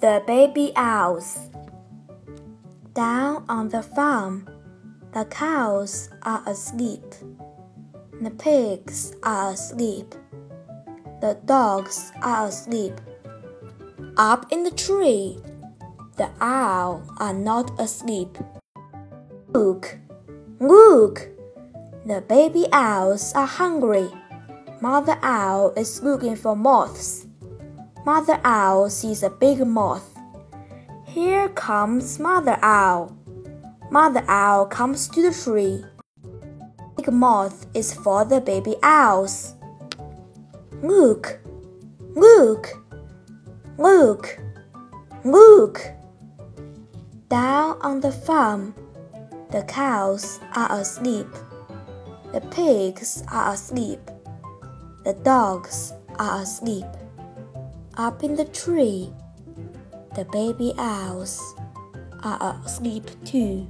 The baby owls. Down on the farm, the cows are asleep. The pigs are asleep. The dogs are asleep. Up in the tree, the owls are not asleep. Look, look! The baby owls are hungry. Mother owl is looking for moths. Mother owl sees a big moth. Here comes Mother owl. Mother owl comes to the tree. Big moth is for the baby owls. Look, look, look, look. Down on the farm, the cows are asleep. The pigs are asleep. The dogs are asleep. Up in the tree, the baby owls are asleep too.